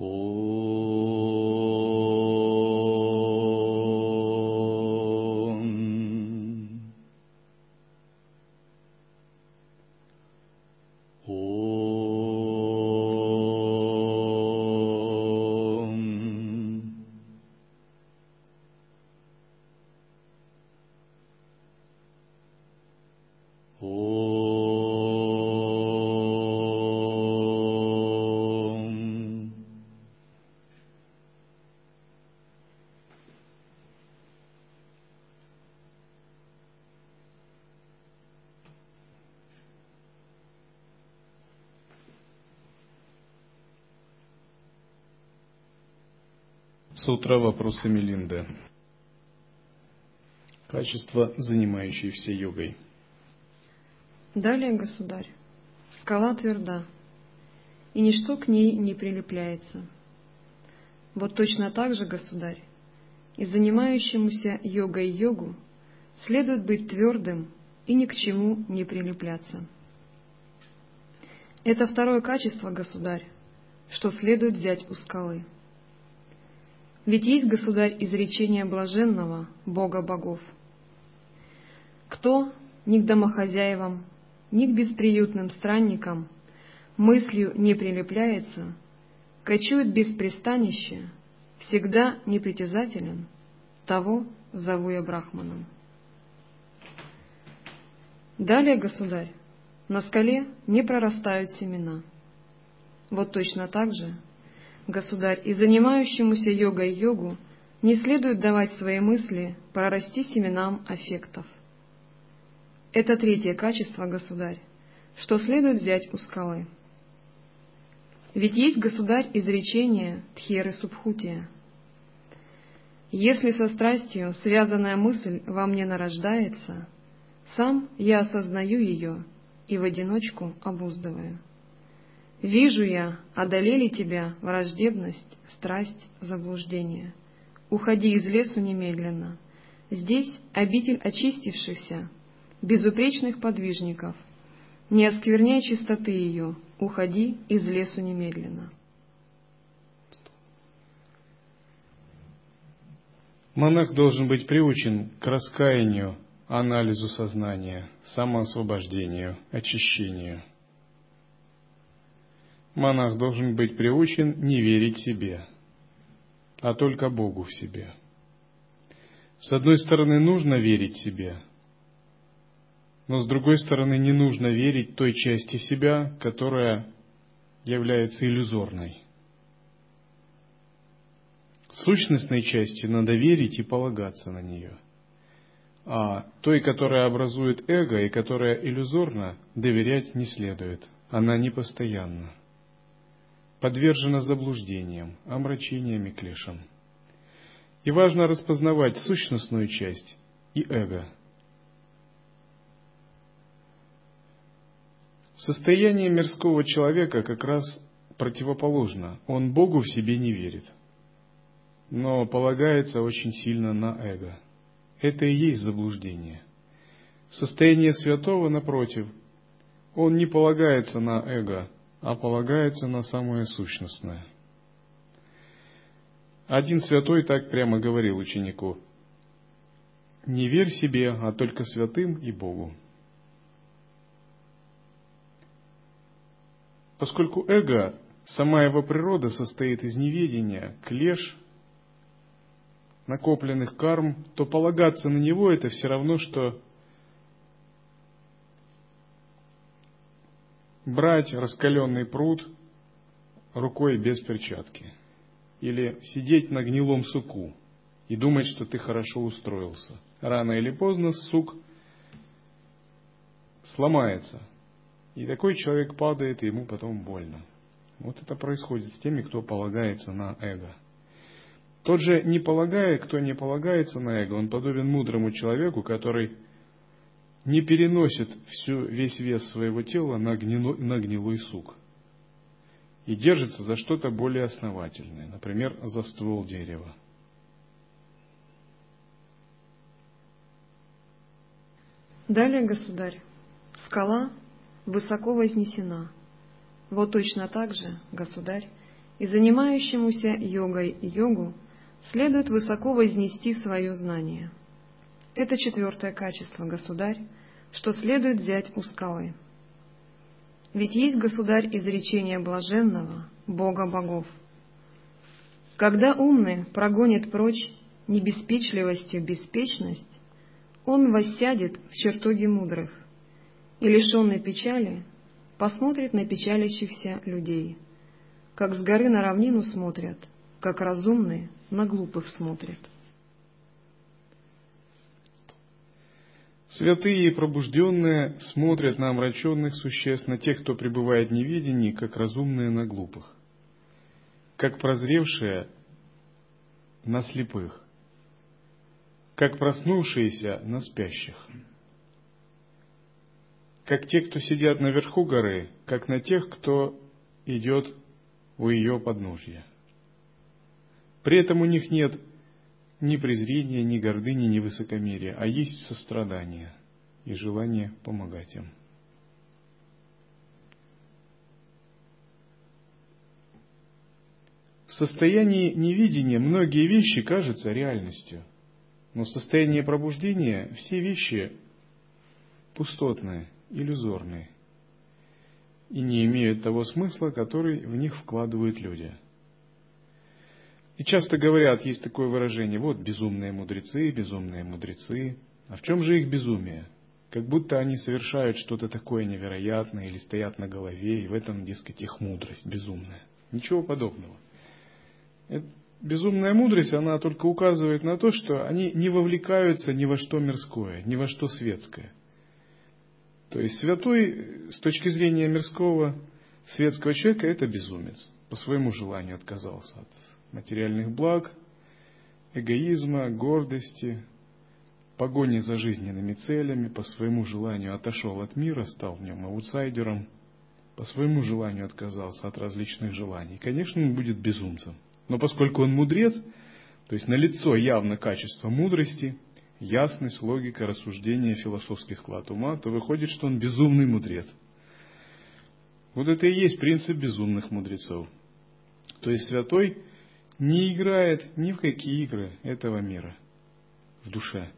Oh. Сутра вопросы Мелинды. Качества, занимающиеся йогой. Далее, государь, скала тверда, и ничто к ней не прилепляется. Вот точно так же, государь, и занимающемуся йогой йогу следует быть твердым и ни к чему не прилепляться. Это второе качество, государь, что следует взять у скалы. Ведь есть, государь, изречение блаженного, Бога богов. Кто ни к домохозяевам, ни к бесприютным странникам мыслью не прилепляется, кочует без пристанища, всегда непритязателен, того зову я Брахманом. Далее, государь, на скале не прорастают семена. Вот точно так же, государь, и занимающемуся йогой йогу не следует давать свои мысли прорасти семенам аффектов. Это третье качество, государь, что следует взять у скалы. Ведь есть, государь, изречение Тхеры Субхутия. Если со страстью связанная мысль во мне нарождается, сам я осознаю ее и в одиночку обуздываю. Вижу я, одолели тебя враждебность, страсть, заблуждение. Уходи из лесу немедленно. Здесь обитель очистившихся, безупречных подвижников. Не оскверняй чистоты ее, уходи из лесу немедленно. Монах должен быть приучен к раскаянию, анализу сознания, самоосвобождению, очищению. Монах должен быть приучен не верить себе, а только Богу в себе. С одной стороны, нужно верить себе, но с другой стороны, не нужно верить той части себя, которая является иллюзорной. Сущностной части надо верить и полагаться на нее. А той, которая образует эго и которая иллюзорна, доверять не следует. Она непостоянна. Подвержена заблуждениям, омрачениям и клешам. И важно распознавать сущностную часть и эго. Состояние мирского человека как раз противоположно. Он Богу в себе не верит – но полагается очень сильно на эго. Это и есть заблуждение. Состояние святого, напротив, он не полагается на эго, а полагается на самое сущностное. Один святой так прямо говорил ученику, «Не верь себе, а только святым и Богу». Поскольку эго, сама его природа состоит из неведения, клеш – накопленных карм, то полагаться на него это все равно, что брать раскаленный пруд рукой без перчатки. Или сидеть на гнилом суку и думать, что ты хорошо устроился. Рано или поздно сук сломается. И такой человек падает, и ему потом больно. Вот это происходит с теми, кто полагается на эго. Тот же, не полагая, кто не полагается на эго, он подобен мудрому человеку, который не переносит всю, весь вес своего тела на, гнило, на гнилой сук и держится за что-то более основательное, например, за ствол дерева. Далее, государь, скала высоко вознесена. Вот точно так же, государь, и занимающемуся йогой йогу следует высоко вознести свое знание. Это четвертое качество, государь, что следует взять у скалы. Ведь есть, государь, изречение блаженного, Бога богов. Когда умный прогонит прочь небеспечливостью беспечность, он воссядет в чертоге мудрых и, лишенный печали, посмотрит на печалящихся людей, как с горы на равнину смотрят, как разумные на глупых смотрят. Святые и пробужденные смотрят на омраченных существ, на тех, кто пребывает в неведении, как разумные на глупых, как прозревшие на слепых, как проснувшиеся на спящих, как те, кто сидят наверху горы, как на тех, кто идет у ее подножья. При этом у них нет ни презрения, ни гордыни, ни высокомерия, а есть сострадание и желание помогать им. В состоянии невидения многие вещи кажутся реальностью, но в состоянии пробуждения все вещи пустотные, иллюзорные и не имеют того смысла, который в них вкладывают люди – и часто говорят, есть такое выражение, вот безумные мудрецы, безумные мудрецы. А в чем же их безумие? Как будто они совершают что-то такое невероятное или стоят на голове, и в этом, дескать, их мудрость безумная. Ничего подобного. Безумная мудрость, она только указывает на то, что они не вовлекаются ни во что мирское, ни во что светское. То есть святой, с точки зрения мирского, светского человека, это безумец. По своему желанию отказался от материальных благ, эгоизма, гордости, погони за жизненными целями, по своему желанию отошел от мира, стал в нем аутсайдером, по своему желанию отказался от различных желаний. Конечно, он будет безумцем. Но поскольку он мудрец, то есть налицо явно качество мудрости, ясность, логика, рассуждение, философский склад ума, то выходит, что он безумный мудрец. Вот это и есть принцип безумных мудрецов. То есть святой не играет ни в какие игры этого мира в душе.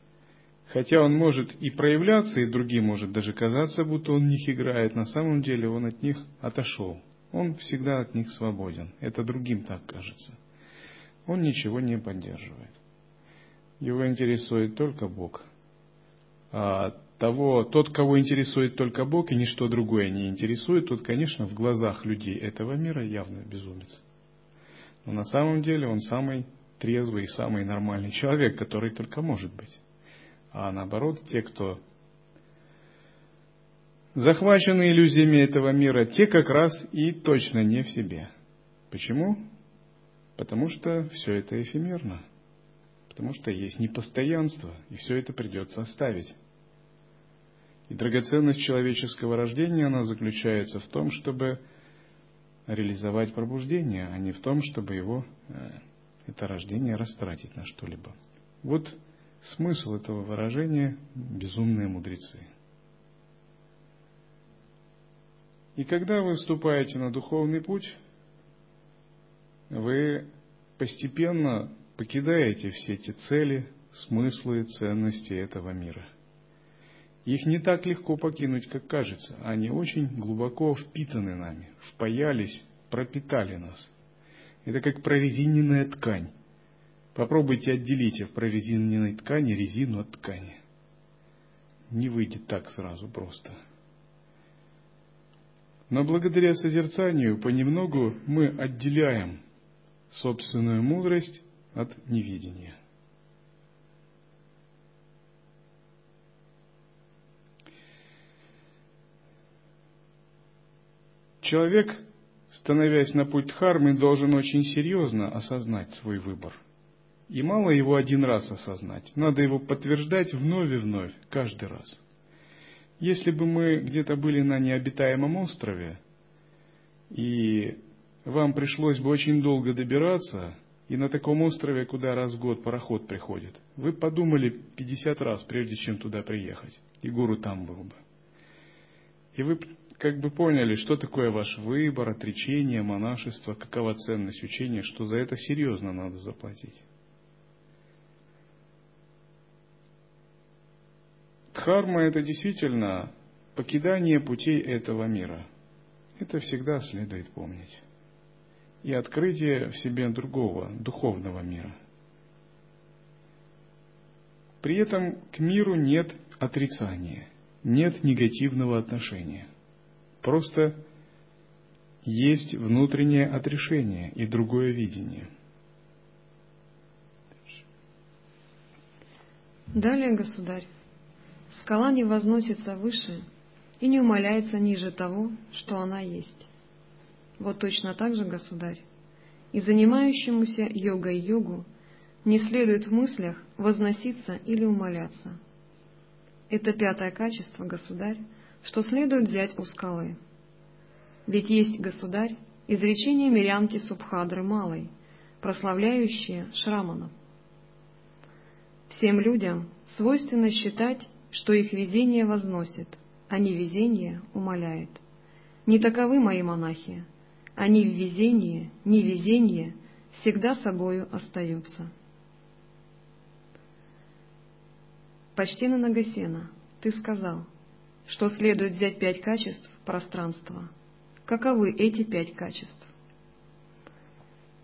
Хотя он может и проявляться, и другим может даже казаться, будто он в них играет, на самом деле он от них отошел. Он всегда от них свободен. Это другим так кажется. Он ничего не поддерживает. Его интересует только Бог. А того, тот, кого интересует только Бог и ничто другое не интересует, тот, конечно, в глазах людей этого мира явно безумец. Но на самом деле он самый трезвый и самый нормальный человек, который только может быть. А наоборот, те, кто захвачены иллюзиями этого мира, те как раз и точно не в себе. Почему? Потому что все это эфемерно. Потому что есть непостоянство, и все это придется оставить. И драгоценность человеческого рождения, она заключается в том, чтобы реализовать пробуждение, а не в том, чтобы его, э, это рождение, растратить на что-либо. Вот смысл этого выражения «безумные мудрецы». И когда вы вступаете на духовный путь, вы постепенно покидаете все эти цели, смыслы, ценности этого мира. Их не так легко покинуть, как кажется. Они очень глубоко впитаны нами, впаялись, пропитали нас. Это как прорезиненная ткань. Попробуйте отделить в прорезиненной ткани резину от ткани. Не выйдет так сразу просто. Но благодаря созерцанию понемногу мы отделяем собственную мудрость от невидения. Человек, становясь на путь Дхармы, должен очень серьезно осознать свой выбор. И мало его один раз осознать, надо его подтверждать вновь и вновь, каждый раз. Если бы мы где-то были на необитаемом острове, и вам пришлось бы очень долго добираться, и на таком острове, куда раз в год пароход приходит, вы подумали 50 раз, прежде чем туда приехать, и гуру там был бы. И вы как бы поняли, что такое ваш выбор, отречение, монашество, какова ценность учения, что за это серьезно надо заплатить. Дхарма – это действительно покидание путей этого мира. Это всегда следует помнить. И открытие в себе другого, духовного мира. При этом к миру нет отрицания, нет негативного отношения. Просто есть внутреннее отрешение и другое видение. Далее, государь, Скала не возносится выше и не умаляется ниже того, что она есть. Вот точно так же, государь, и занимающемуся йогой-йогу не следует в мыслях возноситься или умоляться. Это пятое качество, государь, что следует взять у скалы. Ведь есть, государь, изречение мирянки Субхадры Малой, прославляющее Шраманов. Всем людям свойственно считать что их везение возносит, а невезение умоляет. Не таковы мои монахи. Они в везении, невезении всегда собою остаются. Почтенный Нагасена, ты сказал, что следует взять пять качеств пространства. Каковы эти пять качеств?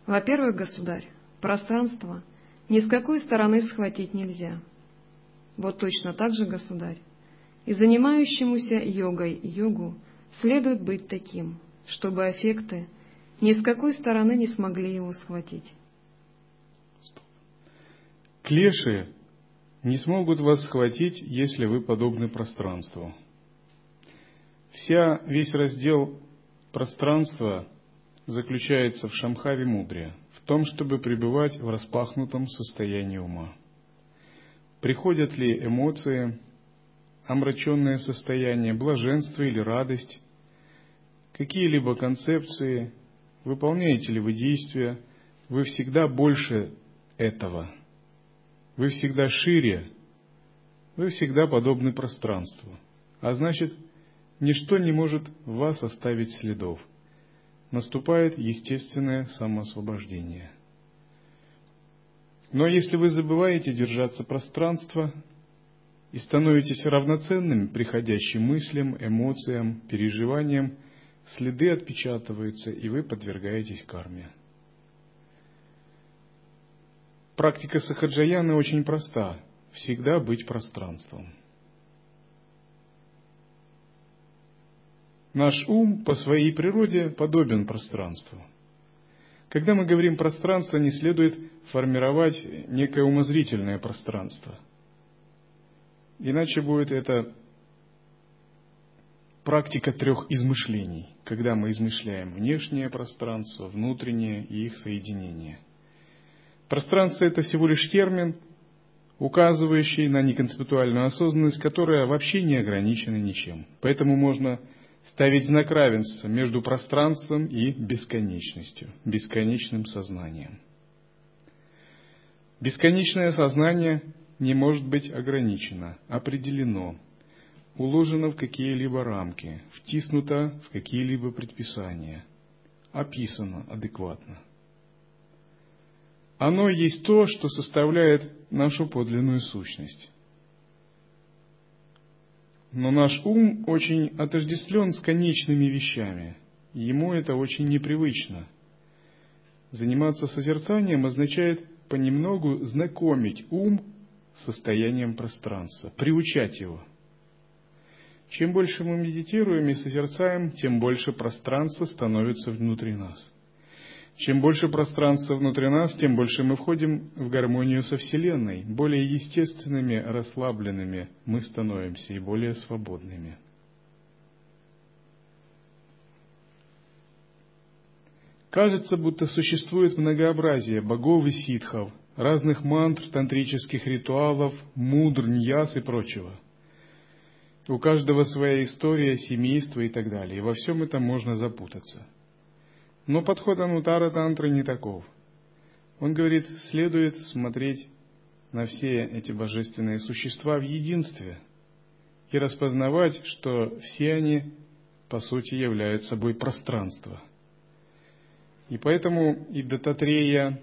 Во-первых, государь, пространство ни с какой стороны схватить нельзя — вот точно так же, государь, и занимающемуся йогой йогу следует быть таким, чтобы аффекты ни с какой стороны не смогли его схватить. Клеши не смогут вас схватить, если вы подобны пространству. Вся, весь раздел пространства заключается в Шамхаве Мудре, в том, чтобы пребывать в распахнутом состоянии ума. Приходят ли эмоции, омраченное состояние, блаженство или радость, какие-либо концепции, выполняете ли вы действия, вы всегда больше этого, вы всегда шире, вы всегда подобны пространству, а значит, ничто не может в вас оставить следов. Наступает естественное самоосвобождение. Но если вы забываете держаться пространства и становитесь равноценными приходящим мыслям, эмоциям, переживаниям, следы отпечатываются, и вы подвергаетесь карме. Практика сахаджаяны очень проста – всегда быть пространством. Наш ум по своей природе подобен пространству – когда мы говорим пространство, не следует формировать некое умозрительное пространство. Иначе будет это практика трех измышлений, когда мы измышляем внешнее пространство, внутреннее и их соединение. Пространство – это всего лишь термин, указывающий на неконцептуальную осознанность, которая вообще не ограничена ничем. Поэтому можно ставить знак равенства между пространством и бесконечностью, бесконечным сознанием. Бесконечное сознание не может быть ограничено, определено, уложено в какие-либо рамки, втиснуто в какие-либо предписания, описано адекватно. Оно есть то, что составляет нашу подлинную сущность. Но наш ум очень отождествлен с конечными вещами, ему это очень непривычно. Заниматься созерцанием означает понемногу знакомить ум с состоянием пространства, приучать его. Чем больше мы медитируем и созерцаем, тем больше пространства становится внутри нас – чем больше пространства внутри нас, тем больше мы входим в гармонию со Вселенной. Более естественными, расслабленными мы становимся и более свободными. Кажется, будто существует многообразие богов и ситхов, разных мантр, тантрических ритуалов, мудр, ньяс и прочего. У каждого своя история, семейство и так далее. И во всем этом можно запутаться – но подход Анутара Тантры не таков. Он говорит, следует смотреть на все эти божественные существа в единстве и распознавать, что все они по сути, являет собой пространство. И поэтому и Дататрея,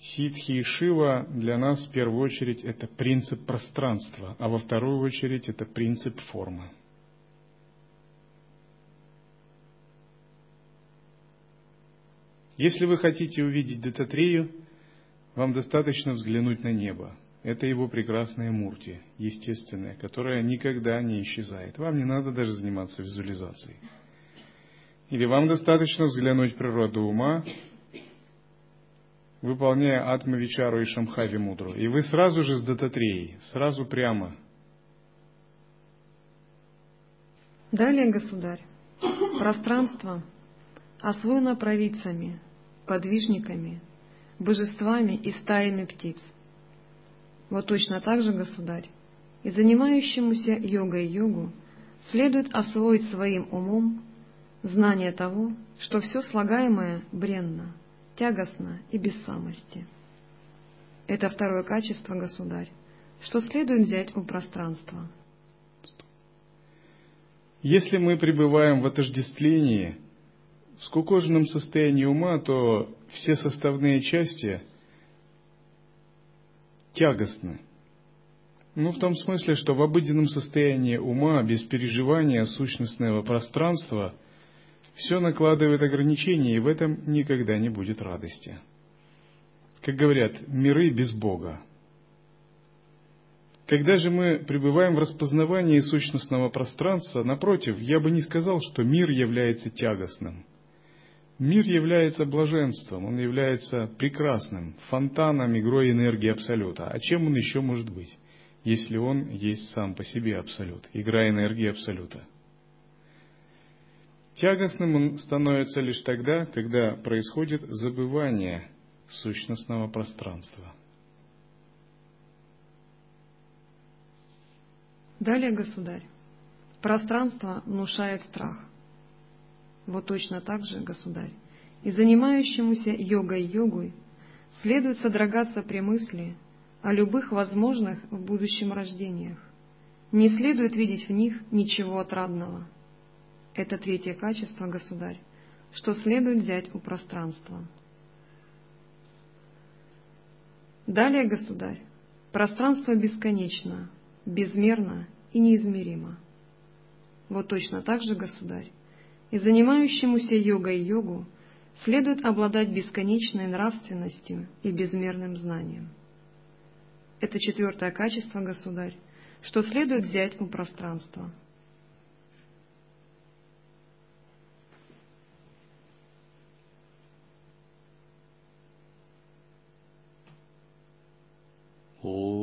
Ситхи и Шива для нас в первую очередь это принцип пространства, а во вторую очередь это принцип формы. Если вы хотите увидеть Дататрею, вам достаточно взглянуть на небо. Это его прекрасная мурти, естественная, которая никогда не исчезает. Вам не надо даже заниматься визуализацией. Или вам достаточно взглянуть в природу ума, выполняя Атмавичару и Шамхави Мудру. И вы сразу же с Дататреей, сразу прямо. Далее, государь, пространство освоено провидцами, подвижниками, божествами и стаями птиц. Вот точно так же, государь, и занимающемуся йогой йогу следует освоить своим умом знание того, что все слагаемое бренно, тягостно и без самости. Это второе качество, государь, что следует взять у пространства. Если мы пребываем в отождествлении – скукоженном состоянии ума, то все составные части тягостны. Ну, в том смысле, что в обыденном состоянии ума, без переживания сущностного пространства, все накладывает ограничения, и в этом никогда не будет радости. Как говорят, миры без Бога. Когда же мы пребываем в распознавании сущностного пространства, напротив, я бы не сказал, что мир является тягостным – Мир является блаженством, он является прекрасным, фонтаном, игрой энергии Абсолюта. А чем он еще может быть, если он есть сам по себе Абсолют, игра энергии Абсолюта? Тягостным он становится лишь тогда, когда происходит забывание сущностного пространства. Далее, государь, пространство внушает страх. Вот точно так же, государь, и занимающемуся йогой йогой следует содрогаться при мысли о любых возможных в будущем рождениях. Не следует видеть в них ничего отрадного. Это третье качество, государь, что следует взять у пространства. Далее, государь, пространство бесконечно, безмерно и неизмеримо. Вот точно так же, государь, и занимающемуся йогой йогу следует обладать бесконечной нравственностью и безмерным знанием. Это четвертое качество, государь, что следует взять у пространства. Oh.